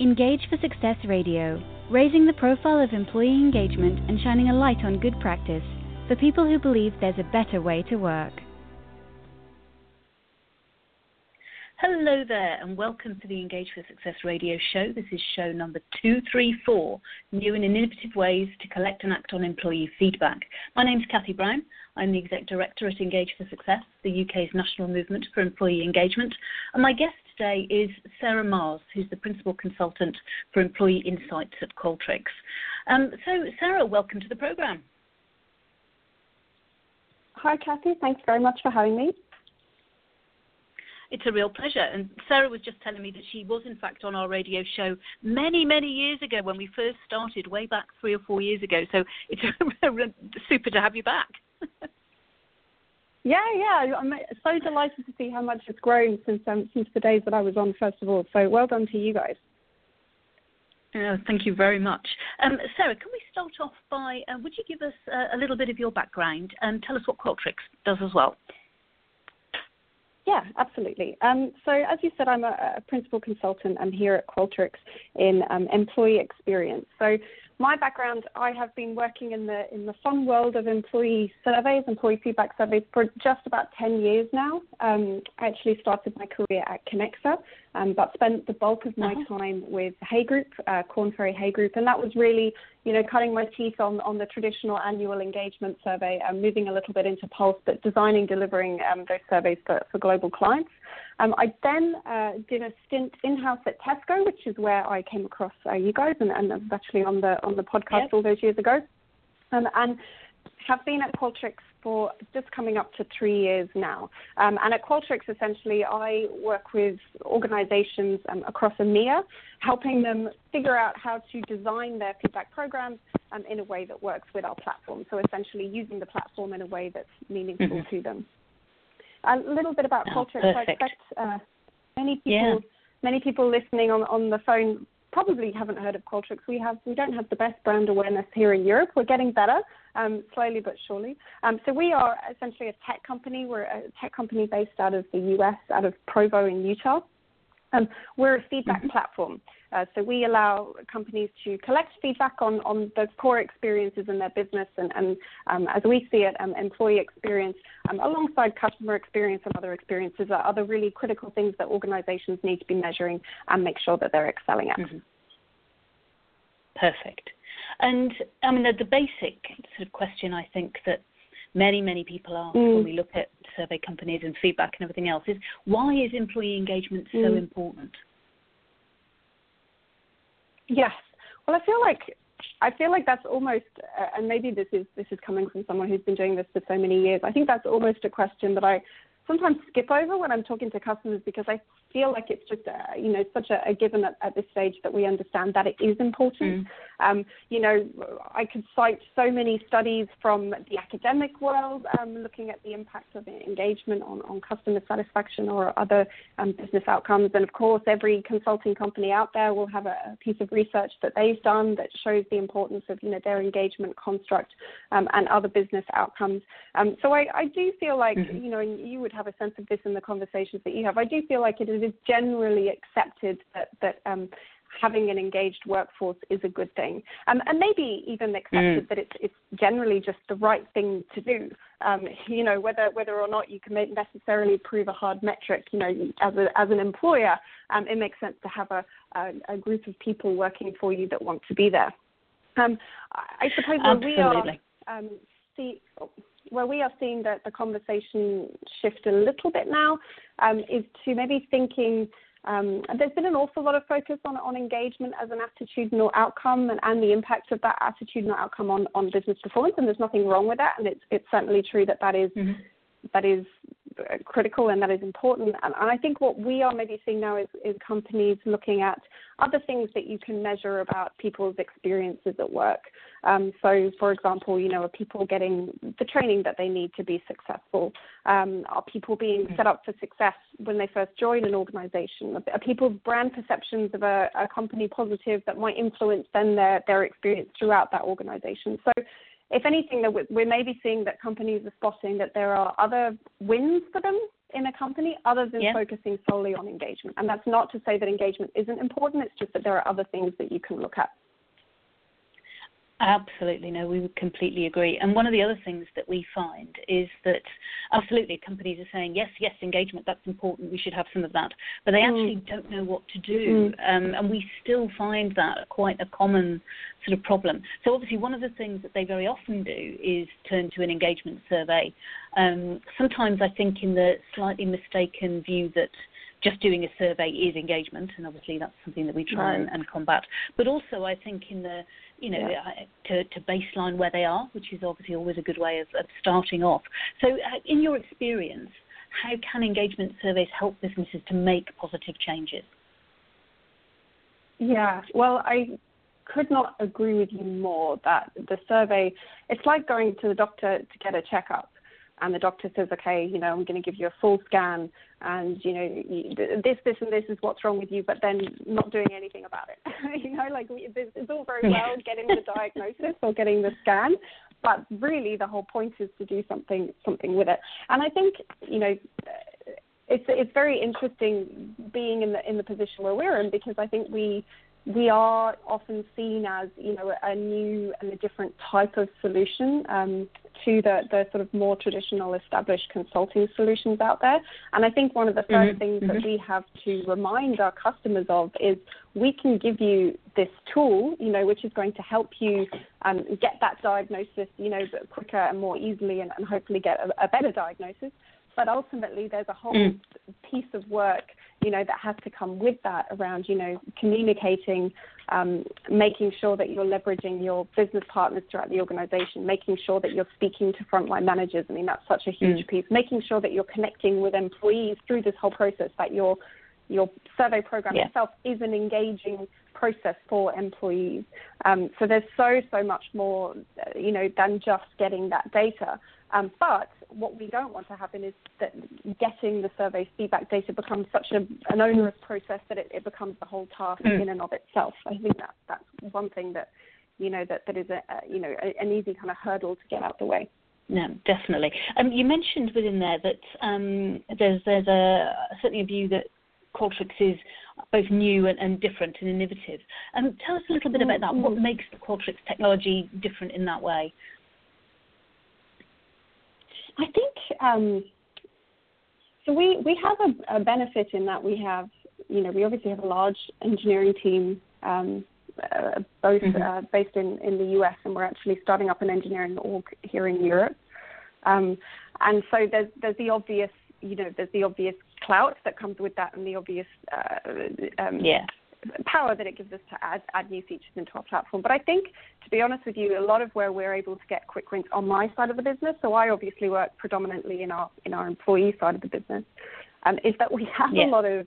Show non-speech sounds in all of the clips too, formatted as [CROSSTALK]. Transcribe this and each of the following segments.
Engage for Success Radio, raising the profile of employee engagement and shining a light on good practice for people who believe there's a better way to work. Hello there, and welcome to the Engage for Success radio show. This is show number 234 New and Innovative Ways to Collect and Act on Employee Feedback. My name is Cathy Brown. I'm the Exec Director at Engage for Success, the UK's national movement for employee engagement. And my guest today is Sarah Marrs, who's the Principal Consultant for Employee Insights at Qualtrics. Um, so, Sarah, welcome to the programme. Hi, Cathy. Thanks very much for having me. It's a real pleasure. And Sarah was just telling me that she was, in fact, on our radio show many, many years ago when we first started, way back three or four years ago. So it's [LAUGHS] super to have you back. [LAUGHS] yeah, yeah. I'm so delighted to see how much it's grown since um, since the days that I was on, first of all. So well done to you guys. Uh, thank you very much. Um, Sarah, can we start off by, uh, would you give us uh, a little bit of your background and tell us what Qualtrics does as well? Yeah, absolutely. Um, so, as you said, I'm a, a, principal consultant. I'm here at Qualtrics in um, employee experience. So, my background, I have been working in the in the fun world of employee surveys, employee feedback surveys for just about 10 years now. Um, I actually started my career at Kenexa, um, but spent the bulk of my uh-huh. time with Hay Group, uh, Korn Ferry Hay Group, and that was really, you know, cutting my teeth on, on the traditional annual engagement survey, and moving a little bit into Pulse, but designing, delivering um, those surveys for, for global clients. Um, I then uh, did a stint in-house at Tesco, which is where I came across uh, you guys, and, and I was actually on the on the podcast all those years ago, um, and have been at Qualtrics for just coming up to three years now. Um, and at Qualtrics, essentially, I work with organizations um, across EMEA, helping them figure out how to design their feedback programs um, in a way that works with our platform. So essentially, using the platform in a way that's meaningful mm-hmm. to them. A little bit about oh, Qualtrics. I expect uh, many people, yeah. many people listening on on the phone probably haven't heard of Qualtrics. We have we don't have the best brand awareness here in Europe. We're getting better, um, slowly but surely. Um, so we are essentially a tech company. We're a tech company based out of the US, out of Provo in Utah. Um, we're a feedback mm-hmm. platform. Uh, so we allow companies to collect feedback on, on the core experiences in their business, and, and um, as we see it, um, employee experience um, alongside customer experience and other experiences are other really critical things that organizations need to be measuring and make sure that they're excelling at. Mm-hmm. Perfect. And I mean, the, the basic sort of question I think that many, many people ask mm. when we look at survey companies and feedback and everything else is why is employee engagement so mm. important? Yes. Well, I feel like I feel like that's almost, uh, and maybe this is this is coming from someone who's been doing this for so many years. I think that's almost a question that I sometimes skip over when I'm talking to customers because I feel like it's just a, you know such a, a given at, at, this stage that we understand that it is important. Mm. Um, you know, I could cite so many studies from the academic world um, looking at the impact of engagement on, on customer satisfaction or other um, business outcomes, and of course, every consulting company out there will have a, piece of research that they've done that shows the importance of you know their engagement construct um, and other business outcomes. Um, so I, I, do feel like mm-hmm. you know, and you would have a sense of this in the conversations that you have. I do feel like it is generally accepted that that um, having an engaged workforce is a good thing, um, and maybe even accepted mm. that it's it's generally just the right thing to do. Um, you know, whether whether or not you can necessarily prove a hard metric, you know, as a, as an employer, um, it makes sense to have a, a, a group of people working for you that want to be there. Um, I suppose we are um, see where we are seeing that the conversation shift a little bit now um, is to maybe thinking um, there's been an awful lot of focus on, on engagement as an attitudinal outcome and, and the impact of that attitudinal outcome on, on business performance, and there's nothing wrong with that. And it's, it's certainly true that that is, mm-hmm. That is critical and that is important. And, and I think what we are maybe seeing now is, is companies looking at other things that you can measure about people's experiences at work. Um, so, for example, you know, are people getting the training that they need to be successful? Um, are people being set up for success when they first join an organization? Are people's brand perceptions of a, a company positive that might influence then their, their experience throughout that organization? So, if anything, that we're maybe seeing that companies are spotting that there are other wins for them in a company other than yeah. focusing solely on engagement. And that's not to say that engagement isn't important, it's just that there are other things that you can look at. Absolutely, no, we would completely agree. And one of the other things that we find is that absolutely companies are saying, yes, yes, engagement, that's important, we should have some of that. But they mm. actually don't know what to do. Mm. Um, and we still find that quite a common sort of problem. So, obviously, one of the things that they very often do is turn to an engagement survey. Um, sometimes I think in the slightly mistaken view that just doing a survey is engagement, and obviously that's something that we try right. and, and, combat. But also, I think in the you know yeah. to, to baseline where they are, which is obviously always a good way of, of starting off. So, uh, in your experience, how can engagement surveys help businesses to make positive changes? Yeah, well, I could not agree with you more that the survey, it's like going to the doctor to get a checkup and the doctor says, okay, you know, I'm going to give you a full scan, and you know, this, this, and this is what's wrong with you, but then not doing anything about it. [LAUGHS] you know, like it's all very well getting the diagnosis or getting the scan, but really the whole point is to do something, something with it. And I think, you know. It's it's very interesting being in the in the position where we're in because I think we we are often seen as you know a new and a different type of solution um, to the, the sort of more traditional established consulting solutions out there. And I think one of the 1st mm-hmm. things mm-hmm. that we have to remind our customers of is we can give you this tool, you know, which is going to help you um, get that diagnosis, you know, quicker and more easily, and, and hopefully get a, a better diagnosis. But ultimately, there's a whole mm. piece of work you know, that has to come with that around, you know, communicating, um, making sure that you're leveraging your business partners throughout the organization, making sure that you're speaking to frontline managers. I mean, that's such a huge mm. piece. Making sure that you're connecting with employees through this whole process, that your your survey program yeah. itself is an engaging process for employees. Um, so there's so so much more, you know, than just getting that data. Um, but what we don't want to happen is that getting the survey feedback data becomes such a, an onerous process that it, it becomes the whole task mm. in and of itself. I think that that's one thing that you know that that is a, a you know a, an easy kind of hurdle to get out the way. No, definitely. Um, you mentioned within there that um, there's there's a certainly a view that Qualtrics is both new and, and different and innovative. Um, tell us a little bit about that. What mm-hmm. makes the Qualtrics technology different in that way? I think um, so. We we have a, a, benefit in that we have, you know, we obviously have a large engineering team, um, uh, both mm-hmm. uh, based in in the US, and we're actually starting up an engineering org here in Europe. Um, and so there's there's the obvious, you know, there's the obvious clout that comes with that, and the obvious, uh, um, yeah power that it gives us to add add new features into our platform. But I think, to be honest with you, a lot of where we're able to get quick wins on my side of the business. So I obviously work predominantly in our in our employee side of the business. Um, is that we have yeah. a lot of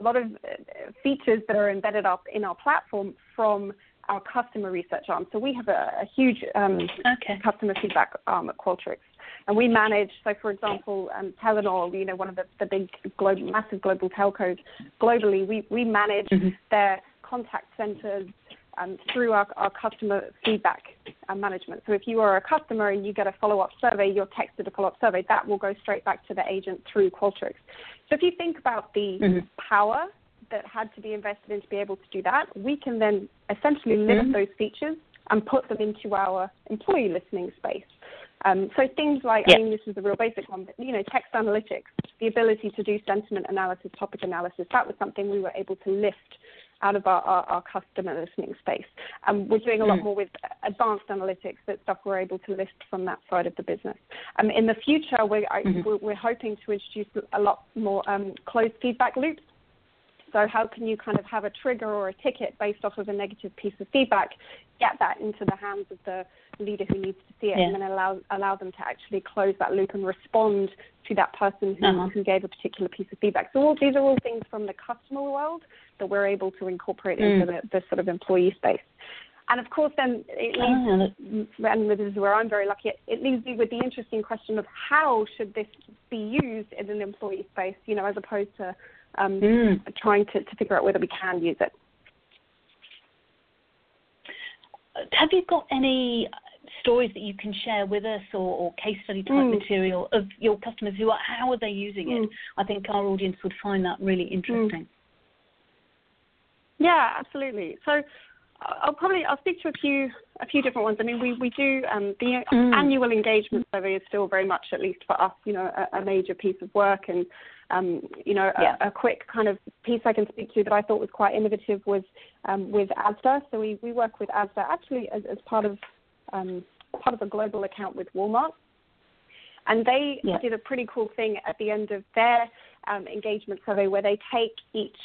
a lot of uh, features that are embedded up in our platform from our customer research arm. So we have a, a huge um, okay. customer feedback arm at Qualtrics and we manage, so for example, um, Telenor, you know, one of the, the big global, massive global telcos globally, we, we manage mm-hmm. their contact centers um, through our, our customer feedback and management. So if you are a customer and you get a follow-up survey, you're texted a follow-up survey, that will go straight back to the agent through Qualtrics. So if you think about the mm-hmm. power that had to be invested in to be able to do that, we can then essentially lift mm-hmm. those features and put them into our employee listening space. Um, so things like, yeah. I mean, this is a real basic one, but you know, text analytics, the ability to do sentiment analysis, topic analysis, that was something we were able to lift out of our, our, our customer listening space. Um, we're doing a lot mm. more with advanced analytics, that stuff we're able to lift from that side of the business. Um, in the future, we're, mm-hmm. we're, we're, hoping to introduce a lot more um, closed feedback loops so how can you kind of have a trigger or a ticket based off of a negative piece of feedback, get that into the hands of the leader who needs to see it, yeah. and then allow allow them to actually close that loop and respond to that person who, uh-huh. who gave a particular piece of feedback. So all, these are all things from the customer world that we're able to incorporate mm. into the, the sort of employee space. And of course, then it leaves, oh, and this is where I'm very lucky. It, it leaves me with the interesting question of how should this be used in an employee space, you know, as opposed to um, mm. trying to, to figure out whether we can use it. Have you got any stories that you can share with us or, or case study type mm. material of your customers who are how are they using it? Mm. I think our audience would find that really interesting. Mm. Yeah, absolutely. So I'll probably I'll speak to a few a few different ones. I mean, we we do um, the mm. annual engagement survey is still very much, at least for us, you know, a, a major piece of work. And um, you know, yeah. a, a, quick kind of piece I can speak to that I thought was quite innovative was um, with ASDA. So we we work with ASDA actually as, as part of um, part of a global account with Walmart. And they yeah. did a pretty cool thing at the end of their um, engagement survey where they take each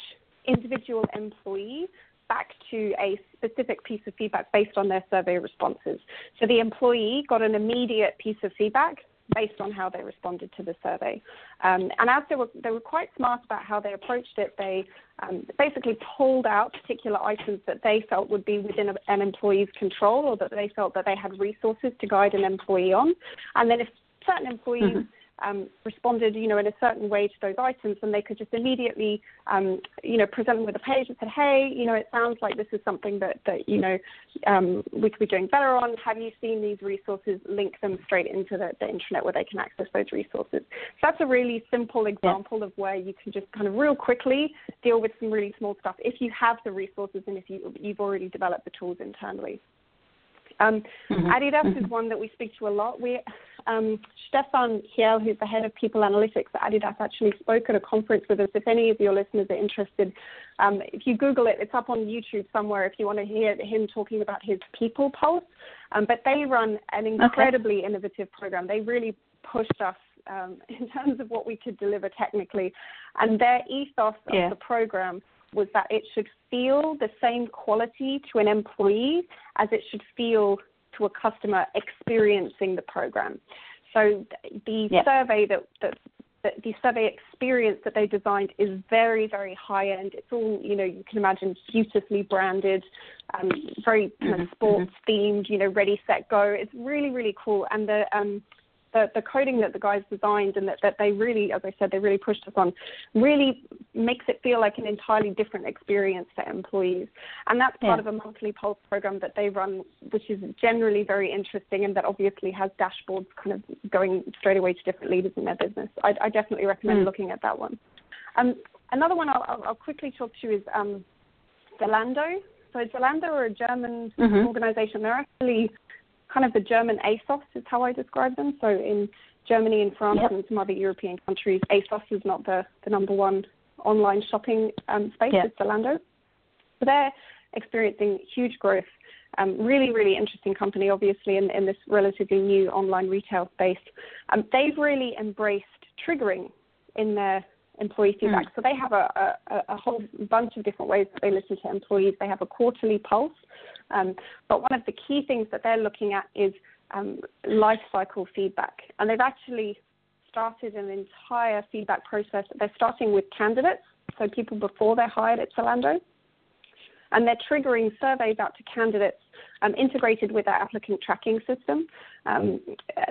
individual employee back to a specific piece of feedback based on their survey responses. So the employee got an immediate piece of feedback based on how they responded to the survey. Um, and as they were, they were quite smart about how they approached it, they um, basically pulled out particular items that they felt would be within a, an employee's control or that they felt that they had resources to guide an employee on. And then if certain employees mm-hmm um, responded, you know, in a certain way to those items, and they could just immediately, um, you know, present them with a page that said, hey, you know, it sounds like this is something that, that you know, um, we could be doing better on. Have you seen these resources? Link them straight into the, the intranet where they can access those resources. So that's a really simple example yeah. of where you can just kind of real quickly deal with some really small stuff if you have the resources and if you, you've already developed the tools internally. Um, mm-hmm. Adidas mm-hmm. is one that we speak to a lot. We, um, Stefan Kiel, who's the head of people analytics at Adidas, actually spoke at a conference with us. If any of your listeners are interested, um, if you Google it, it's up on YouTube somewhere if you want to hear him talking about his People Pulse. Um, but they run an incredibly okay. innovative program. They really pushed us um, [LAUGHS] in terms of what we could deliver technically. And their ethos yeah. of the program was that it should feel the same quality to an employee as it should feel to a customer experiencing the program. So the yep. survey that, that, the survey experience that they designed is very very high end. It's all you know you can imagine beautifully branded, um, very kind of mm-hmm. sports themed. You know, ready set go. It's really really cool and the um, the, the coding that the guys designed and that, that they really, as I said, they really pushed us on, really makes it feel like an entirely different experience for employees. And that's part yeah. of a monthly pulse program that they run, which is generally very interesting and that obviously has dashboards kind of going straight away to different leaders in their business. I, I definitely recommend mm. looking at that one. Um, another one I'll, I'll, quickly talk to is um, Zalando. So Zalando are a German mm-hmm. organization. They're actually kind of the German ASOS is how I describe them. So in Germany and France yep. and some other European countries, ASOS is not the, the number one online shopping um, space, yep. it's Zalando. So they're experiencing huge growth. Um, really, really interesting company, obviously, in, in this relatively new online retail space. Um, they've really embraced triggering in their employee hmm. feedback. Mm. So they have a, a, a, whole bunch of different ways that they listen to employees. They have a quarterly pulse, um, but one of the key things that they're looking at is um, life cycle feedback. And they've actually started an entire feedback process. They're starting with candidates, so people before they're hired at Zalando. And they're triggering surveys out to candidates um, integrated with their applicant tracking system. Um,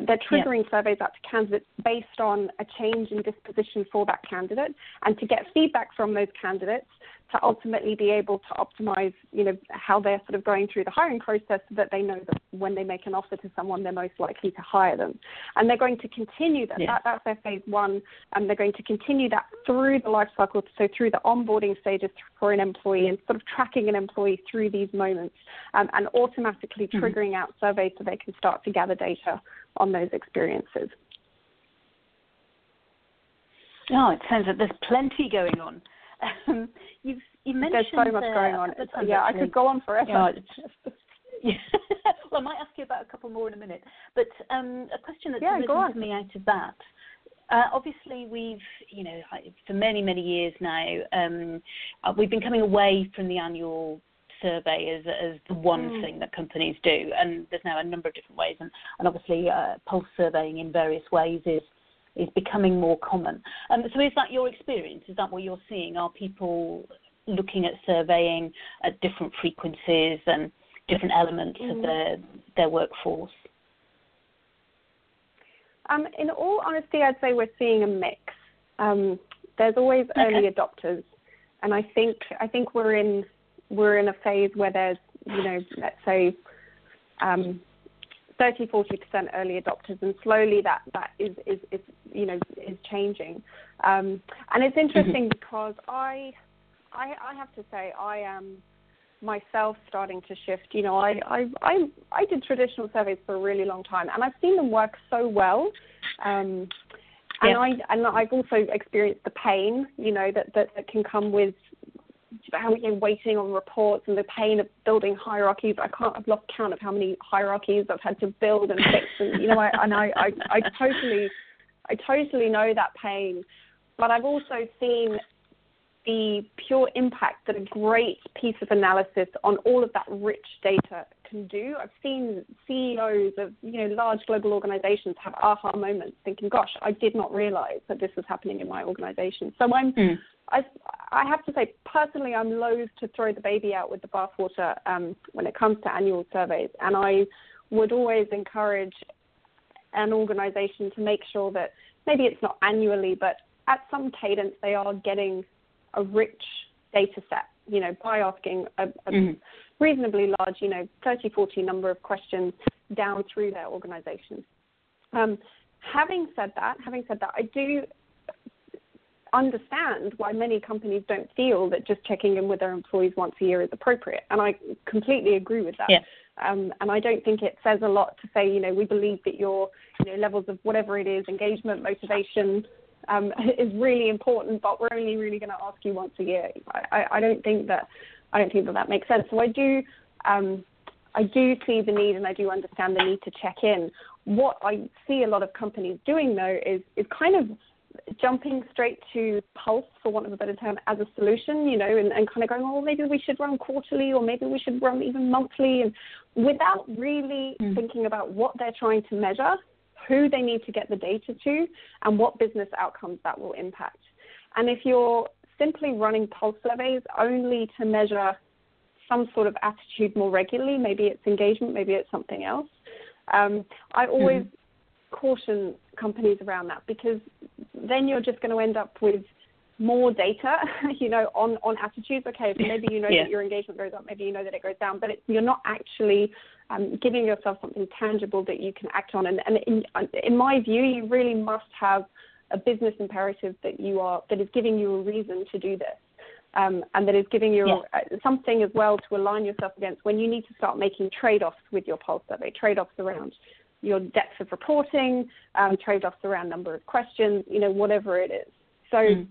they're triggering yeah. surveys out to candidates based on a change in disposition for that candidate and to get feedback from those candidates to ultimately be able to optimize, you know, how they're sort of going through the hiring process so that they know that when they make an offer to someone, they're most likely to hire them. And they're going to continue that. Yeah. that that's their phase one. And they're going to continue that through the life cycle, so through the onboarding stages for an employee and sort of tracking an employee through these moments um, and automatically mm-hmm. triggering out surveys so they can start to gather data on those experiences. Oh, it sounds like there's plenty going on. Um, you've you mentioned there's so much going on. Yeah, I could go on forever. Yeah, [LAUGHS] well, I might ask you about a couple more in a minute, but um, a question that's yeah, arisen to me out of that. Uh, obviously, we've, you know, for many, many years now, um, uh, we've been coming away from the annual survey as, as the one mm. thing that companies do, and there's now a number of different ways, and, and obviously uh, pulse surveying in various ways is is becoming more common. Um, so is that your experience? Is that what you're seeing? Are people looking at surveying at different frequencies and different elements mm. of their their workforce? Um, in all honesty, I'd say we're seeing a mix. Um, there's always okay. early adopters, and I think I think we're in we're in a phase where there's you know let's say um, 30, 40 percent early adopters, and slowly that that is is, is you know is changing. Um, and it's interesting mm-hmm. because I, I I have to say I am myself starting to shift. You know, I I I, I did traditional surveys for a really long time, and I've seen them work so well. Um, and I and I've also experienced the pain, you know, that that, that can come with how you know, waiting on reports and the pain of building hierarchies. I can't. I've lost count of how many hierarchies I've had to build and fix. And you know, I, and I, I, I totally, I totally know that pain. But I've also seen the pure impact that a great piece of analysis on all of that rich data can do. I've seen CEOs of you know large global organizations have aha moments, thinking, "Gosh, I did not realize that this was happening in my organization." So I'm, mm. I, I have to say personally, I'm loath to throw the baby out with the bathwater um, when it comes to annual surveys, and I would always encourage an organization to make sure that maybe it's not annually, but at some cadence they are getting a rich data set, you know, by asking a, a mm-hmm. reasonably large, you know, 30, 40 number of questions down through their organization. Um, having said that, having said that, I do understand why many companies don't feel that just checking in with their employees once a year is appropriate, and I completely agree with that. Yeah. Um, and I don't think it says a lot to say, you know, we believe that your you know, levels of whatever it is, engagement, motivation, um, [LAUGHS] is really important, but we're only really going to ask you once a year. I, I, don't think that I don't think that that makes sense. So I do um, I do see the need, and I do understand the need to check in. What I see a lot of companies doing though is is kind of jumping straight to pulse, for want of a better term, as a solution, you know, and, and kind of going, oh, maybe we should run quarterly or maybe we should run even monthly, and without really mm. thinking about what they're trying to measure who they need to get the data to, and what business outcomes that will impact. And if you're simply running pulse surveys only to measure some sort of attitude more regularly, maybe it's engagement, maybe it's something else, um, I always mm-hmm. caution companies around that because then you're just going to end up with more data, [LAUGHS] you know, on, on attitudes. Okay, so maybe you know yeah. that your engagement goes up, maybe you know that it goes down, but it, you're not actually um, giving yourself something tangible that you can act on. And, and in, in my view, you really must have a business imperative that you are that is giving you a reason to do this. Um, and that is giving you yeah. Something as well to align yourself against when you need to start making trade-offs with your pulse survey, trade-offs around your depth of reporting, um, trade-offs around number of questions, you know, whatever it is. So mm.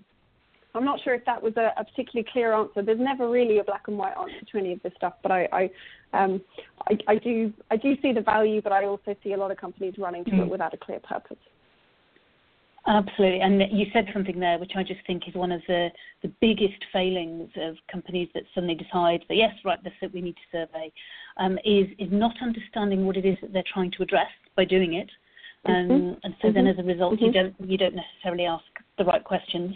I'm not sure if that was a, a, particularly clear answer. There's never really a black and white answer to any of this stuff, but I, I, um, I, I do I do see the value, but I also see a lot of companies running to mm. it without a clear purpose. Absolutely, and you said something there, which I just think is one of the, the biggest failings of companies that suddenly decide that yes, right, that's it, we need to survey, um, is is not understanding what it is that they're trying to address by doing it, um, mm-hmm. and so mm-hmm. then as a result, mm-hmm. you don't you don't necessarily ask the right questions.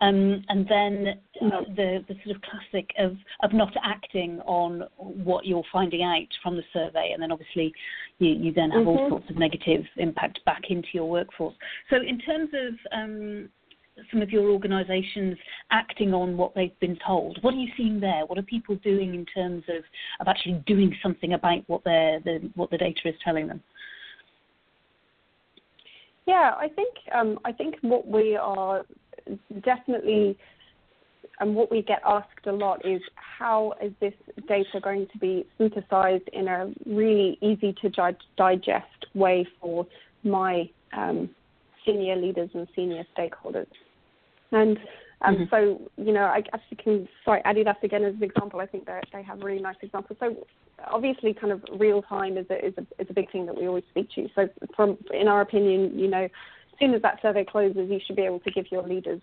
Um, and then uh, the, the sort of classic of, of not acting on what you're finding out from the survey, and then obviously you, you then have mm-hmm. all sorts of negative impact back into your workforce. So, in terms of um, some of your organisations acting on what they've been told. What are you seeing there? What are people doing in terms of, of actually doing something about what the what the data is telling them? Yeah, I think um, I think what we are definitely, and what we get asked a lot is how is this data going to be synthesized in a really easy to digest way for my um, senior leaders and senior stakeholders. And um, mm-hmm. so, you know, I you can cite Adidas again as an example. I think that they have really nice examples. So, obviously, kind of real time is a, is a is a big thing that we always speak to. So, from in our opinion, you know, soon as that survey closes, you should be able to give your leaders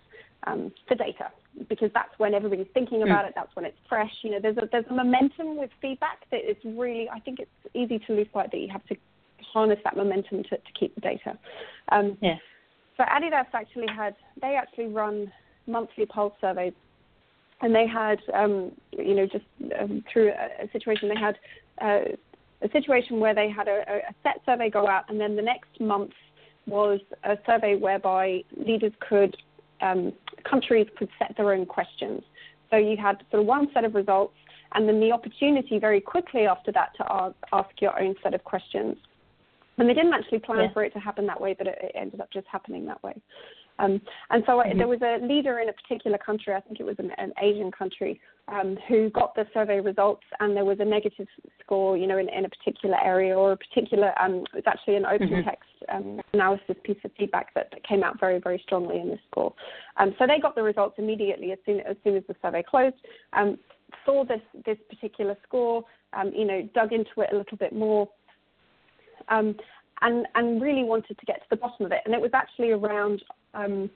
um, the data because that's when everybody's thinking hmm. about mm. it. That's when it's fresh. You know, there's a there's a momentum with feedback that it's really. I think it's easy to lose sight that you have to harness that momentum to, to keep the data. Um, yeah. So Adidas actually had they actually run monthly pulse surveys, and they had um, you know just um, through a, a, situation they had. Uh, a situation where they had a, a set survey go out, and then the next month was a survey whereby leaders could, um, countries could set their own questions. So you had sort of one set of results, and then the opportunity very quickly after that to ask, ask your own set of questions. And they didn't actually plan yeah. for it to happen that way, but it, it ended up just happening that way. Um, and so mm-hmm. there was a leader in a particular country, I think it was an, an Asian country, um, who got the survey results, and there was a negative score, you know, in, in a particular area or a particular. Um, it was actually an open mm-hmm. text um, analysis piece of feedback that, that, came out very, very strongly in this score. Um, so they got the results immediately as soon as soon as the survey closed. Um, saw this this particular score, um, you know, dug into it a little bit more. Um, and, and really wanted to get to the bottom of it. And it was actually around um,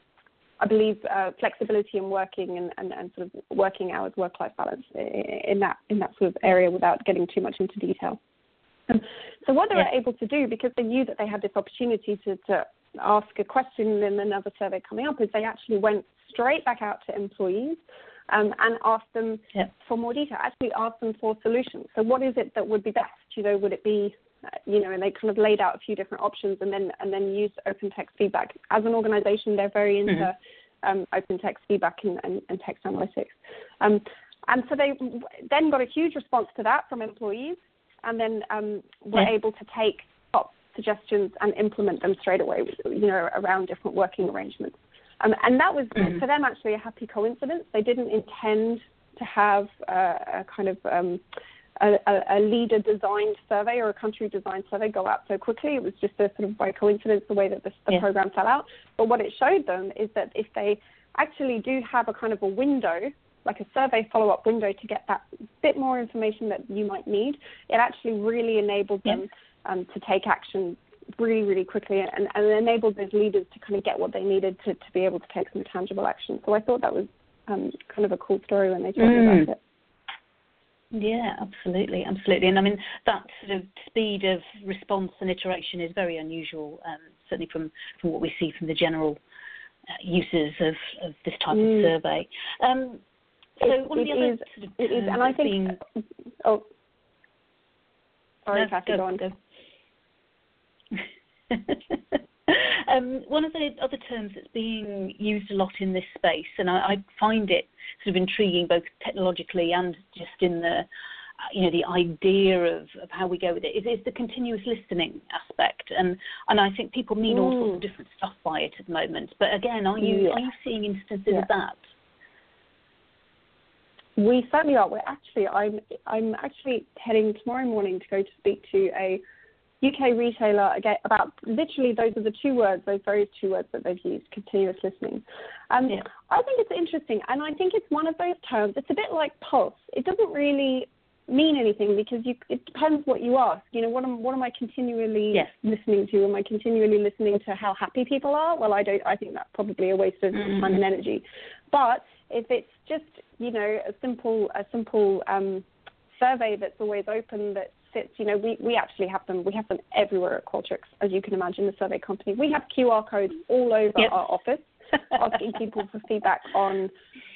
I believe uh, flexibility in working and, and, and, sort of working hours, work-life balance in that in that sort of area without getting too much into detail. So what they yeah. were able to do, because they knew that they had this opportunity to, to ask a question in another survey coming up, is they actually went straight back out to employees um, and asked them yeah. for more detail. Actually, asked them for solutions. So what is it that would be best? You know, would it be you know, and they kind of laid out a few different options and then and then used open text feedback. As an organization, they're very into mm-hmm. um, open text feedback and, and, and text analytics. Um, and so they then got a huge response to that from employees and then um, were yeah. able to take top suggestions and implement them straight away, you know, around different working arrangements. Um, and that was mm-hmm. for them actually a happy coincidence. They didn't intend to have uh, a kind of um, a, a, leader designed survey or a country designed survey go out so quickly. It was just a sort of by coincidence the way that this, the yeah. program fell out. But what it showed them is that if they actually do have a kind of a window, like a survey follow up window to get that bit more information that you might need, it actually really enabled yeah. them um, to take action really, really quickly and, and enabled those leaders to kind of get what they needed to, to be able to take some tangible action. So I thought that was um, kind of a cool story when they told mm. me about it. Yeah, absolutely, absolutely. And I mean, that sort of speed of response and iteration is very unusual, um, certainly from, from what we see from the general uh, uses of, of this type mm. of survey. Um, so it, one of the other is, sort it is, and I think, oh, sorry, no, Cathy, go, go on. Go. [LAUGHS] Um, one of the other terms that's being used a lot in this space, and I, I find it sort of intriguing both technologically and just in the you know the idea of, of how we go with it is, is the continuous listening aspect and and I think people mean all sorts of different stuff by it at the moment but again are you yeah. are you seeing instances yeah. of that we certainly are we're actually I'm I'm actually heading tomorrow morning to go to speak to a UK retailer again about literally those are the two words, those very two words that they've used, continuous listening. Um, yeah. I think it's interesting, and I think it's one of those terms. It's a bit like pulse. It doesn't really mean anything because you, it depends what you ask. You know, what am what am I continually yes. listening to? Am I continually listening to how happy people are? Well, I don't. I think that's probably a waste of mm-hmm. time and energy. But if it's just you know a simple a simple um, survey that's always open that sits, you know, we, we actually have them, we have them everywhere at Qualtrics, as you can imagine, the survey company. We have QR codes all over yep. our office [LAUGHS] asking people for feedback on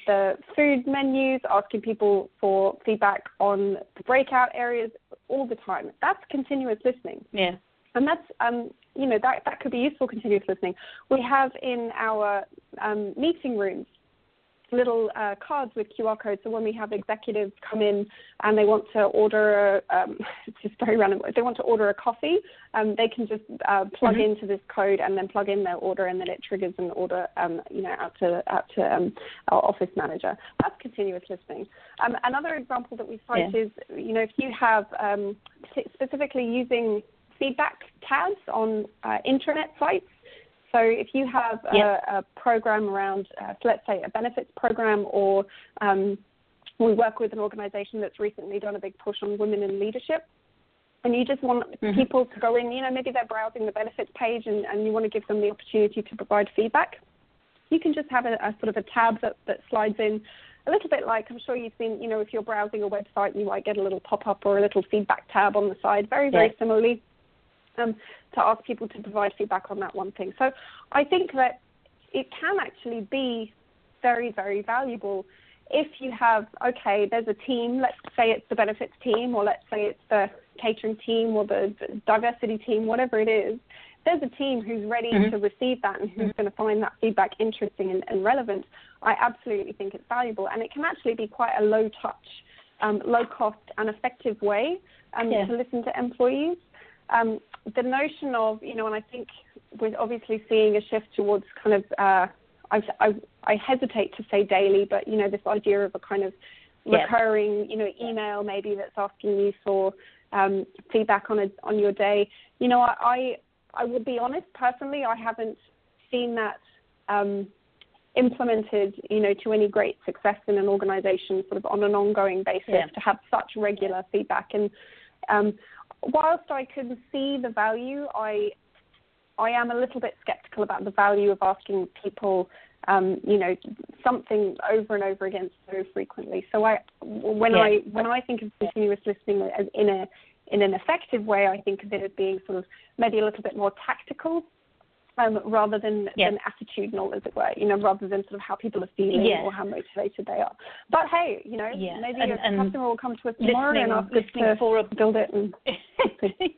the food menus, asking people for feedback on the breakout areas all the time. That's continuous listening. Yeah. And that's, um, you know, that, that could be useful continuous listening. We have in our um, meeting rooms little uh, cards with QR codes. So when we have executives come in and they want to order, um, [LAUGHS] it's just very random. If they want to order a coffee, um, they can just uh, plug mm-hmm. into this code and then plug in their order, and then it triggers an order, um, you know, out to out to um, our office manager. That's continuous listening. Um, another example that we cite yeah. is, you know, if you have um, specifically using feedback tabs on uh, intranet sites so if you have yep. a, a, program around, uh, let's say, a benefits program, or um, we work with an organization that's recently done a big push on women in leadership, and you just want mm-hmm. people to go in, you know, maybe they're browsing the benefits page and, and you want to give them the opportunity to provide feedback, you can just have a, a sort of a tab that, that slides in a little bit like I'm sure you've seen, you know, if you're browsing a website, you might get a little pop up or a little feedback tab on the side. Very, very yeah. similarly, um, to ask people to provide feedback on that one thing. So I think that it can actually be very, very valuable if you have, okay, there's a team, let's say it's the benefits team, or let's say it's the catering team or the diversity team, whatever it is, there's a team who's ready mm-hmm. to receive that and who's mm-hmm. going to find that feedback interesting and, and, relevant, I absolutely think it's valuable. And it can actually be quite a low touch, um, low cost, and effective way um, yeah. to listen to employees. Um, the notion of, you know, and I think we're obviously seeing a shift towards kind of, uh, I, I, I hesitate to say daily, but, you know, this idea of a kind of recurring, you know, email maybe that's asking you for um, feedback on a, on your day. You know, I, I, I will be honest, personally, I haven't seen that um, implemented, you know, to any great success in an organization sort of on an ongoing basis yeah. to have such regular feedback. And um, whilst I can see the value, I I am a little bit skeptical about the value of asking people, um, you know, something over and over again so frequently. So I, when yeah. I when I think of continuous listening as in a in an effective way, I think of it as being sort of maybe a little bit more tactical um, rather than, yeah. than attitudinal, as it were, you know, rather than sort of how people are feeling or how motivated they are. But hey, you know, yeah. maybe and, a and customer will come to us tomorrow and ask us to for a... build it. And [LAUGHS]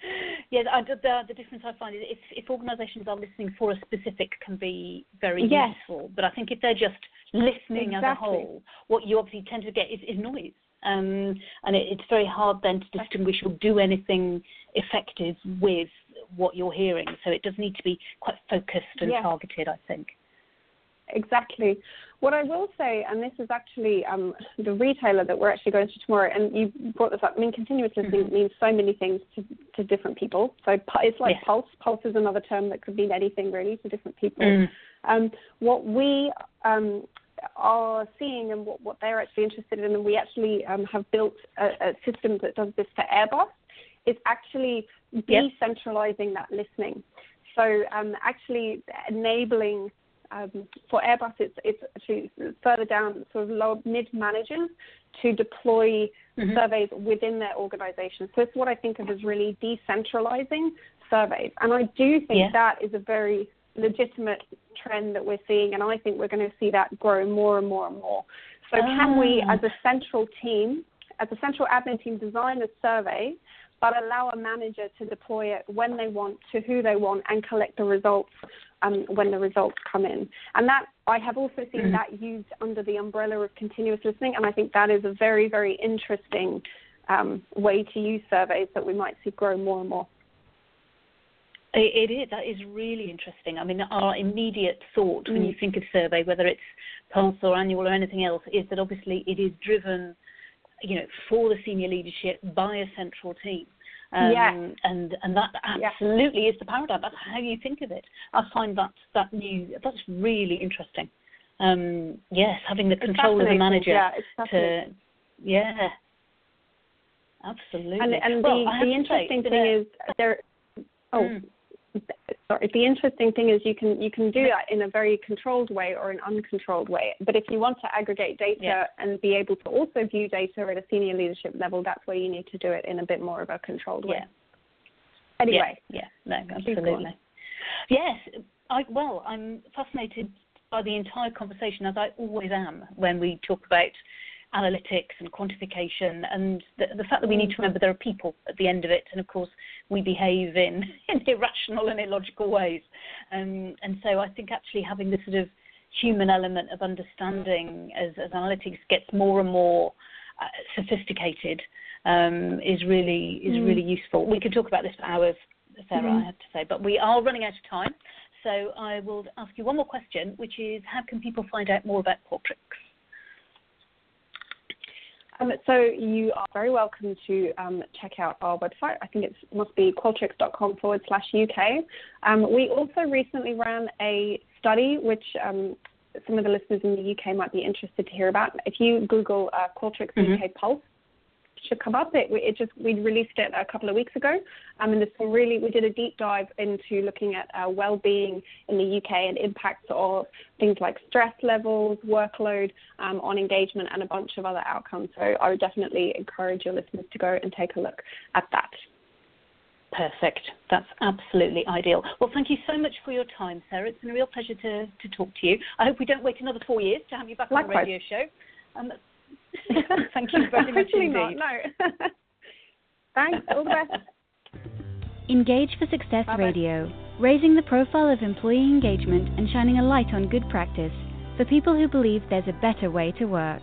[LAUGHS] yeah, the, the difference I find is if, if organisations are listening for a specific can be very yes. useful, but I think if they're just listening exactly. as a whole, what you obviously tend to get is, is noise. Um, and it, it's very hard then to distinguish or do anything effective with what you're hearing. So it does need to be quite focused and targeted, I think. Exactly. What I will say, and this is actually um, the retailer that we're actually going to tomorrow, and you brought this up. I mean, continuous listening mm-hmm. means so many things to, to different people. So it's like pulse. Pulse is another term that could mean anything really to different people. Mm. Um, what we um, are seeing and what, what they're actually interested in, and we actually um, have built a, a, system that does this for Airbus, is actually decentralizing that listening. So um, actually enabling um, for Airbus, it's, it's actually further down, sort of mid managers to deploy mm-hmm. surveys within their organization. So it's what I think of as really decentralizing surveys. And I do think yeah. that is a very legitimate trend that we're seeing, and I think we're going to see that grow more and more and more. So, can we, ah. as a central team, as a central admin team, design a survey but allow a manager to deploy it when they want, to who they want, and collect the results um, when the results come in. And that I have also seen mm-hmm. that used under the umbrella of continuous listening, and I think that is a very, very interesting um, way to use surveys that we might see grow more and more. It is. That is really interesting. I mean, our immediate thought when you mm. think of survey, whether it's pulse or annual or anything else, is that obviously it is driven you know, for the senior leadership by a central team. Um, yeah. and and that absolutely yeah. is the paradigm. That's how you think of it. I find that that new that's really interesting. Um, yes, having the it's control of the manager yeah, to yeah, absolutely. And, and well, the, the interesting say, thing is there. Oh, mm sorry, the interesting thing is you can you can do that in a very controlled way or an uncontrolled way. But if you want to aggregate data yeah. and be able to also view data at a senior leadership level, that's where you need to do it in a bit more of a controlled way. Yeah. Anyway. Yeah, yeah. no, absolutely. Yes, I, well, I'm fascinated by the entire conversation, as I always am when we talk about analytics and quantification and the, the, fact that we need to remember there are people at the end of it and of course we behave in, [LAUGHS] in irrational and illogical ways um, and so I think actually having this sort of human element of understanding as, as analytics gets more and more uh, sophisticated um, is really is mm. really useful. We could talk about this for hours, Sarah, mm. I have to say, but we are running out of time. So I will ask you one more question, which is how can people find out more about Qualtrics? Um, so you are very welcome to um, check out our website. I think it must be qualtrics.com forward slash UK. Um, we also recently ran a study which um, some of the listeners in the UK might be interested to hear about. If you Google uh, Qualtrics mm-hmm. UK Pulse, should come up. It, it just we released it a couple of weeks ago, um, and there's some really we did a deep dive into looking at uh, well-being in the UK and impacts of things like stress levels, workload um, on engagement, and a bunch of other outcomes. So I would definitely encourage your listeners to go and take a look at that. Perfect. That's absolutely ideal. Well, thank you so much for your time, Sarah. It's been a real pleasure to, to talk to you. I hope we don't wait another four years to have you back Likewise. on the radio show. Um, [LAUGHS] Thank you very much indeed. Not, no. [LAUGHS] Thanks. All the best. Engage for Success Bye-bye. Radio, raising the profile of employee engagement and shining a light on good practice for people who believe there's a better way to work.